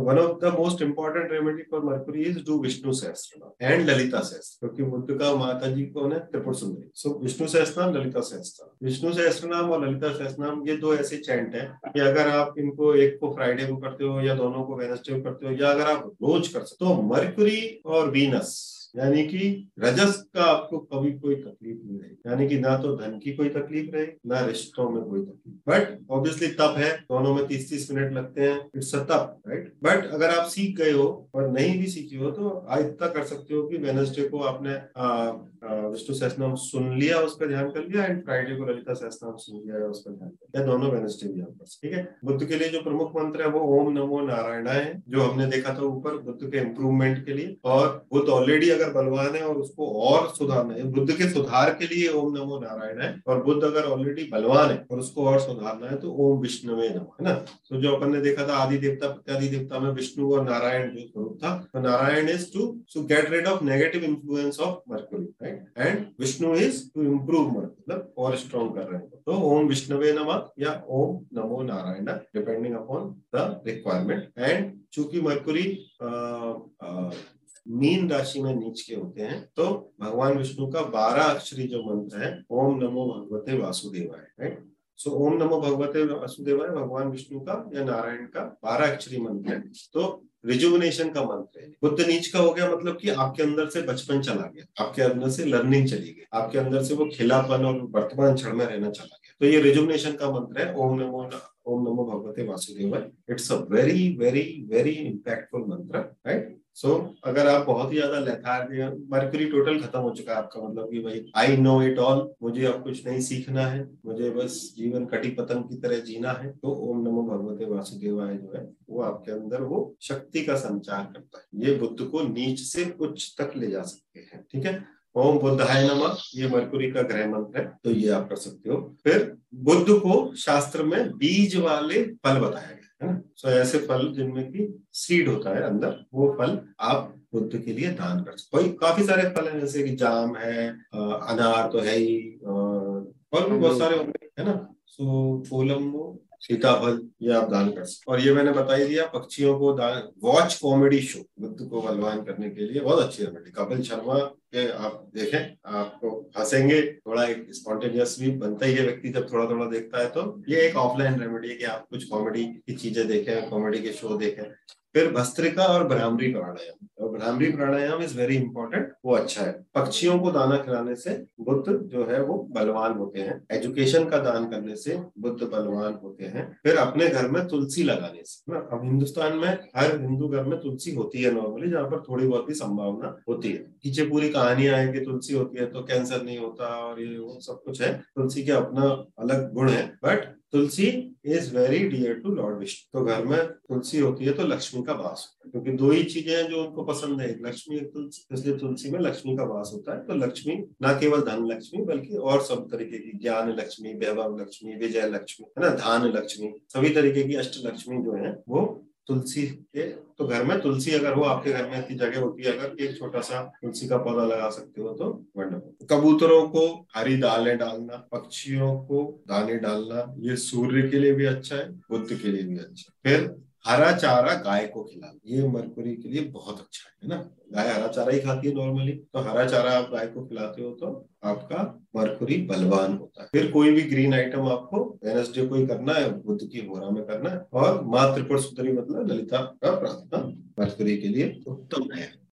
One of the most important remedy for Mercury is do Vishnu सहस्त्र and Lalita सहस्त्र क्योंकि बुद्ध का माता जी कौन है त्रिपुर सुंदरी सो विष्णु सहस्त्रनाम ललिता सहस्त्र विष्णु सहस्त्रनाम और ललिता सहस्त्रनाम ये दो ऐसे चैंट है कि अगर आप इनको एक को फ्राइडे को करते हो या दोनों को वेनसडे को करते हो या अगर आप रोज कर सकते हो तो मर्कुरी और वीनस यानी कि रजस का आपको कभी कोई तकलीफ़ नहीं रहेगी। यानी कि ना तो धन की कोई तकलीफ़ रहे, ना रिश्तों में कोई तकलीफ़। बट ऑब्वियसली तप है, दोनों में तीस तीस मिनट लगते हैं इट्स अ तप राइट बट अगर आप सीख गए हो और नहीं भी सीखी हो तो आज तक कर सकते हो कि वेनसडे को आपने विष्णु सहसनाम सुन लिया, उसका ध्यान कर लिया एंड फ्राइडे को ललिता सहसनाम सुन लिया उस पर ध्यान कर लिया। दोनों वेनसडे भी आप ठीक है? बुद्ध के लिए जो प्रमुख मंत्र है, वो ओम नमो नारायण है, जो हमने देखा था ऊपर, बुद्ध के इम्प्रूवमेंट के लिए। और बुद्ध ऑलरेडी अगर बलवान है और उसको और सुधारना है, बुद्ध के सुधार के लिए ओम नमो नारायण है, और बुद्ध अगर ऑलरेडी बलवान है और उसको और सुधारना है तो ओम विष्णुवे नमो, है ना? तो जो अपन ने देखा था, आदि देवता, प्रत्यादि देवता में विष्णु और नारायण जो स्वरूप था तो Narayan is to to get rid of negative influence of Mercury right and Vishnu is to improve मतलब और स्ट्रॉन्ग कर रहे हैं। तो ओम विष्णुवे नमः या ओम नमो Narayan depending upon the requirement and चूँकि मरकुरी मीन राशि में नीच के होते हैं तो भगवान विष्णु का बारह अक्षरी जो मंत्र है, ओम नमो भगवते वासुदेवाय राइट सो ओम नमो भगवते वासुदेवाय, भगवान विष्णु का या नारायण का बारह अक्षरी मंत्र है तो रिजुवनेशन का मंत्र है। बुद्ध नीच का हो गया मतलब कि आपके अंदर से बचपन चला गया, आपके अंदर से लर्निंग चली गई, आपके अंदर से वो खिलापन और वर्तमान क्षण में रहना चला गया। तो ये रिजुवनेशन का मंत्र है, ओम नमो ओम नमो भगवते वासुदेवाय it's a very very very impactful mantra right so so, अगर आप बहुत ही ज़्यादा लेथार्जी मर्क्यूरी टोटल खत्म हो चुका है आपका मतलब कि भाई आई नो इट ऑल मुझे अब कुछ नहीं सीखना है मुझे बस जीवन कटी पतंग की तरह जीना है तो ओम नमो भगवते वासुदेवाय जो है वो आपके अंदर वो शक्ति का संचार करता है। ये बुद्ध को नीच से उच्च तक ले जा सकते हैं ठीक है? ओम बुद्धाय नमः ये मरकुरी का ग्रह मंत्र है तो ये आप कर सकते हो। फिर बुद्ध को शास्त्र में बीज वाले फल बताया गया। है ना? सो ऐसे फल जिनमें की सीड होता है अंदर वो फल आप बुद्ध के लिए दान कर सकते कोई काफ़ी सारे फल हैं जैसे कि जाम है अनार तो है ही और भी बहुत सारे होंगे है ना? सो कोलम सीताफल ये आप दान कर सकते और ये मैंने बताई दिया, पक्षियों को दान वॉच कॉमेडी शो बुद्ध को बलवान करने के लिए बहुत अच्छी रेमेडी कपिल शर्मा के आप देखें, आपको हंसेंगे, थोड़ा एक स्पॉन्टेनियस भी बनता ही है व्यक्ति, जब थोड़ा थोड़ा देखता है तो। ये एक ऑफलाइन रेमेडी है कि आप कुछ कॉमेडी की चीज़ें देखें कॉमेडी के शो देखें। फिर भस्त्रिका और ब्राह्मरी प्राणायाम। और ब्राह्मरी प्राणायाम इज़ वेरी इंपॉर्टेंट वो अच्छा है। पक्षियों को दाना खिलाने से बुद्ध जो है वो बलवान होते हैं। एजुकेशन का दान करने से बुद्ध बलवान होते हैं। फिर अपने घर में तुलसी लगाने से। ना, अब हिंदुस्तान में हर हिंदू घर में तुलसी होती है नॉर्मली जहाँ पर थोड़ी बहुत ही संभावना होती है। पीछे पूरी कहानियाँ है कि तुलसी होती है तो कैंसर नहीं होता और ये वो सब कुछ है। तुलसी के अपना अलग गुण है। But tulsi is very dear to Lord Vishnu तो घर में तुलसी होती है तो लक्ष्मी का वास होता है, क्योंकि दो ही चीज़ें हैं जो उनको पसंद है लक्ष्मी एक तुलसी, इसलिए तुलसी में लक्ष्मी का वास होता है। तो लक्ष्मी, ना केवल धन लक्ष्मी बल्कि और सब तरीके की, ज्ञान लक्ष्मी, वैभव लक्ष्मी, विजय लक्ष्मी, है ना, धान लक्ष्मी, सभी तरीके की अष्ट लक्ष्मी जो है, वो तुलसी के तो घर में तुलसी अगर हो, आपके घर में इतनी जगह होती है अगर एक छोटा सा तुलसी का पौधा लगा सकते हो तो वंडरफुल कबूतरों को हरी दालें डालना, पक्षियों को दाने डालना, ये सूर्य के लिए भी अच्छा है, बुद्ध के लिए भी अच्छा है। फिर हरा चारा गाय को खिलाना ये मरकुरी के लिए बहुत अच्छा है ना? गाय हरा चारा ही खाती है नॉर्मली तो हरा चारा आप गाय को खिलाते हो तो आपका मरकुरी बलवान होता है। फिर कोई भी ग्रीन आइटम आपको वेनसडे को ही करना है, बुद्ध की होरा में करना है और माँ सुतरी मतलब ललिता का प्रार्थना मरकुरी के लिए उत्तम है।